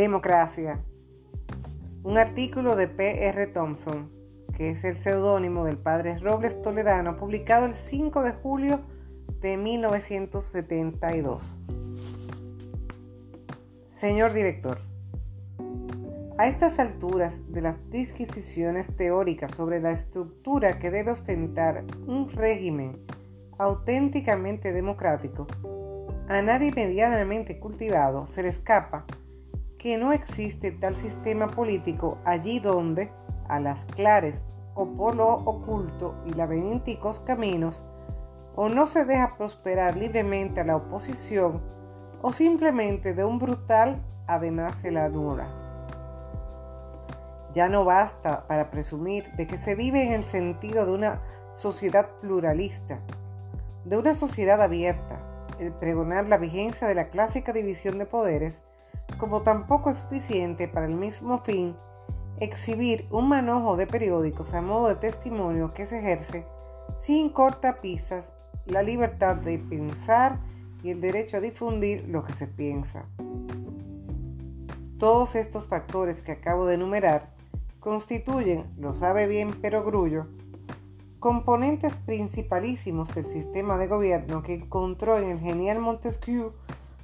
Democracia. Un artículo de P. R. Thompson, que es el seudónimo del padre Robles Toledano, publicado el 5 de julio de 1972. Señor director, a estas alturas de las disquisiciones teóricas sobre la estructura que debe ostentar un régimen auténticamente democrático, a nadie medianamente cultivado se le escapa que no existe tal sistema político allí donde, a las clares o por lo oculto y laberínticos caminos, o no se deja prosperar libremente a la oposición, o simplemente de un brutal además se la anula. Ya no basta para presumir de que se vive en el sentido de una sociedad pluralista, de una sociedad abierta, el pregonar la vigencia de la clásica división de poderes, como tampoco es suficiente para el mismo fin exhibir un manojo de periódicos a modo de testimonio que se ejerce sin cortapisas la libertad de pensar y el derecho a difundir lo que se piensa. Todos estos factores que acabo de enumerar constituyen, lo sabe bien pero Grullo, componentes principalísimos del sistema de gobierno que encontró en el genial Montesquieu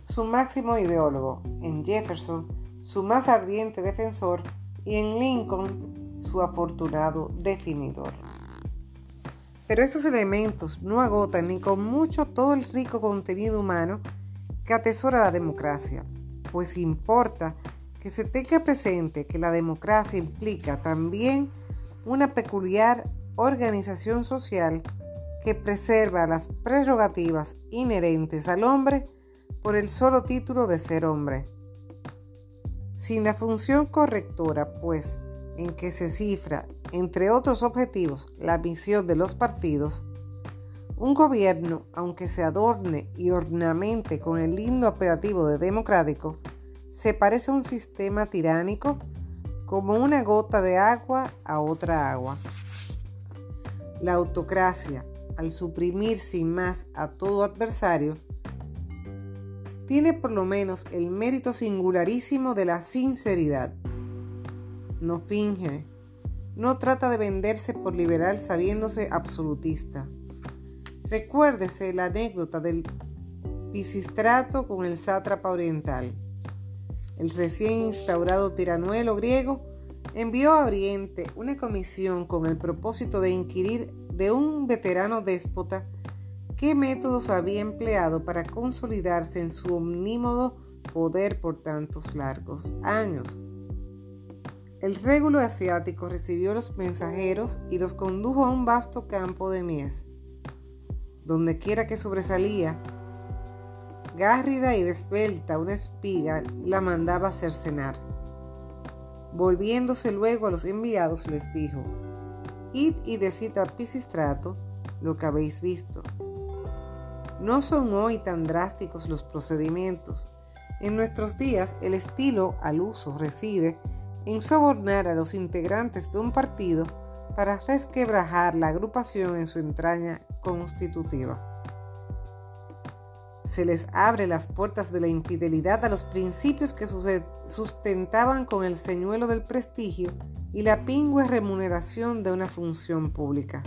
su máximo ideólogo, en Jefferson su más ardiente defensor y en Lincoln su afortunado definidor. Pero esos elementos no agotan ni con mucho todo el rico contenido humano que atesora la democracia, pues importa que se tenga presente que la democracia implica también una peculiar organización social que preserva las prerrogativas inherentes al hombre por el solo título de ser hombre. Sin la función correctora, pues, en que se cifra, entre otros objetivos, la misión de los partidos, un gobierno, aunque se adorne y ornamente con el lindo operativo de democrático, se parece a un sistema tiránico como una gota de agua a otra agua. La autocracia, al suprimir sin más a todo adversario, tiene por lo menos el mérito singularísimo de la sinceridad. No finge, no trata de venderse por liberal sabiéndose absolutista. Recuérdese la anécdota del Pisistrato con el sátrapa oriental el recién instaurado tiranuelo griego, envió a Oriente una comisión con el propósito de inquirir de un veterano déspota qué métodos había empleado para consolidarse en su omnímodo poder por tantos largos años. El régulo asiático recibió los mensajeros y los condujo a un vasto campo de mies. Donde quiera que sobresalía, Gárrida y esbelta una espiga la mandaba cercenar. Volviéndose luego a los enviados les dijo, Id y decid a Pisistrato lo que habéis visto. No son hoy tan drásticos los procedimientos. En nuestros días el estilo al uso reside en sobornar a los integrantes de un partido para resquebrajar la agrupación en su entraña constitutiva se les abre las puertas de la infidelidad a los principios que sustentaban con el señuelo del prestigio y la pingüe remuneración de una función pública.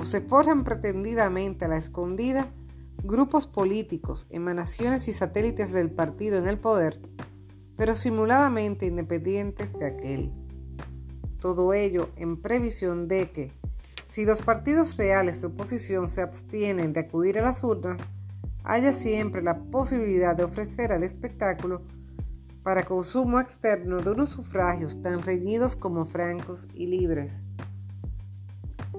O se forjan pretendidamente a la escondida grupos políticos, emanaciones y satélites del partido en el poder, pero simuladamente independientes de aquel. Todo ello en previsión de que, si los partidos reales de oposición se abstienen de acudir a las urnas, haya siempre la posibilidad de ofrecer al espectáculo para consumo externo de unos sufragios tan reñidos como francos y libres.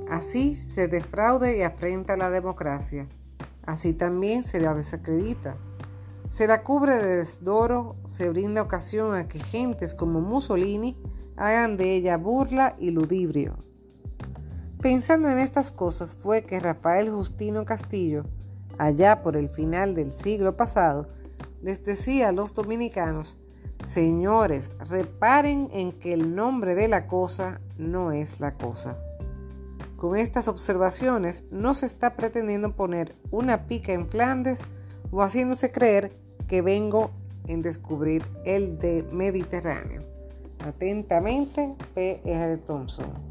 Así se defraude y afrenta la democracia. Así también se la desacredita. Se la cubre de desdoro, se brinda ocasión a que gentes como Mussolini hagan de ella burla y ludibrio. Pensando en estas cosas fue que Rafael Justino Castillo, allá por el final del siglo pasado, les decía a los dominicanos, señores, reparen en que el nombre de la cosa no es la cosa. Con estas observaciones no se está pretendiendo poner una pica en Flandes o haciéndose creer que vengo en descubrir el de Mediterráneo. Atentamente, P. R. Thompson.